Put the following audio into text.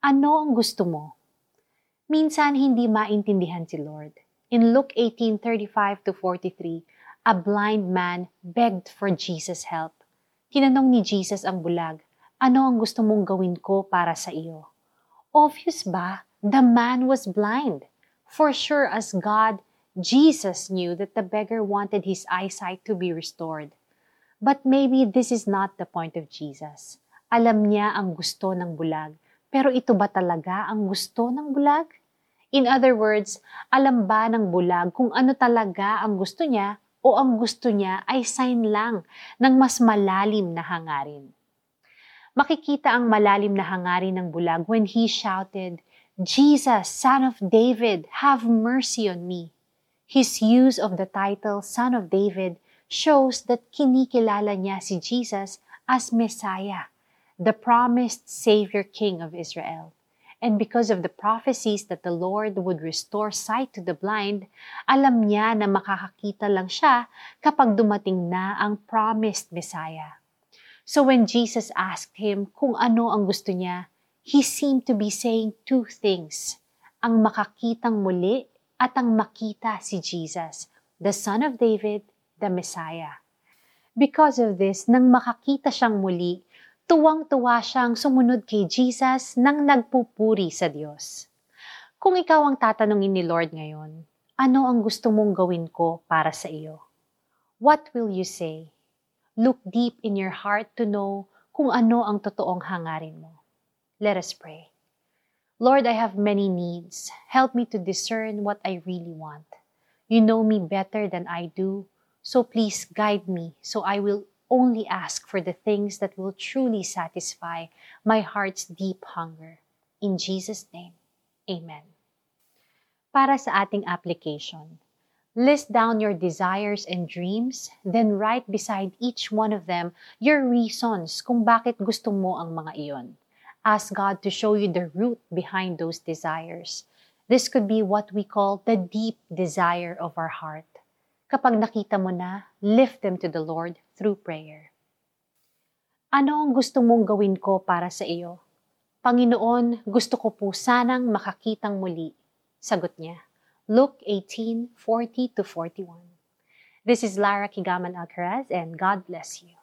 Ano ang gusto mo? Minsan hindi maintindihan si Lord. In Luke 18:35 to 43, a blind man begged for Jesus' help. Tinanong ni Jesus ang bulag, ano ang gusto mong gawin ko para sa iyo? Obvious ba? The man was blind. For sure as God, Jesus knew that the beggar wanted his eyesight to be restored. But maybe this is not the point of Jesus. Alam niya ang gusto ng bulag pero ito ba talaga ang gusto ng bulag? In other words, alam ba ng bulag kung ano talaga ang gusto niya o ang gusto niya ay sign lang ng mas malalim na hangarin? Makikita ang malalim na hangarin ng bulag when he shouted, Jesus, Son of David, have mercy on me. His use of the title Son of David shows that kinikilala niya si Jesus as Messiah the promised Savior King of Israel. And because of the prophecies that the Lord would restore sight to the blind, alam niya na makakakita lang siya kapag dumating na ang promised Messiah. So when Jesus asked him kung ano ang gusto niya, he seemed to be saying two things. Ang makakitang muli at ang makita si Jesus, the Son of David, the Messiah. Because of this, nang makakita siyang muli, tuwang-tuwa siyang sumunod kay Jesus nang nagpupuri sa Diyos. Kung ikaw ang tatanungin ni Lord ngayon, ano ang gusto mong gawin ko para sa iyo? What will you say? Look deep in your heart to know kung ano ang totoong hangarin mo. Let us pray. Lord, I have many needs. Help me to discern what I really want. You know me better than I do, so please guide me so I will only ask for the things that will truly satisfy my heart's deep hunger. In Jesus' name, Amen. Para sa ating application, list down your desires and dreams, then write beside each one of them your reasons kung bakit gusto mo ang mga iyon. Ask God to show you the root behind those desires. This could be what we call the deep desire of our heart. Kapag nakita mo na, lift them to the Lord through prayer. Ano ang gusto mong gawin ko para sa iyo? Panginoon, gusto ko po sanang makakitang muli. Sagot niya. Luke 18:40 to 41. This is Lara Kigaman Alcaraz and God bless you.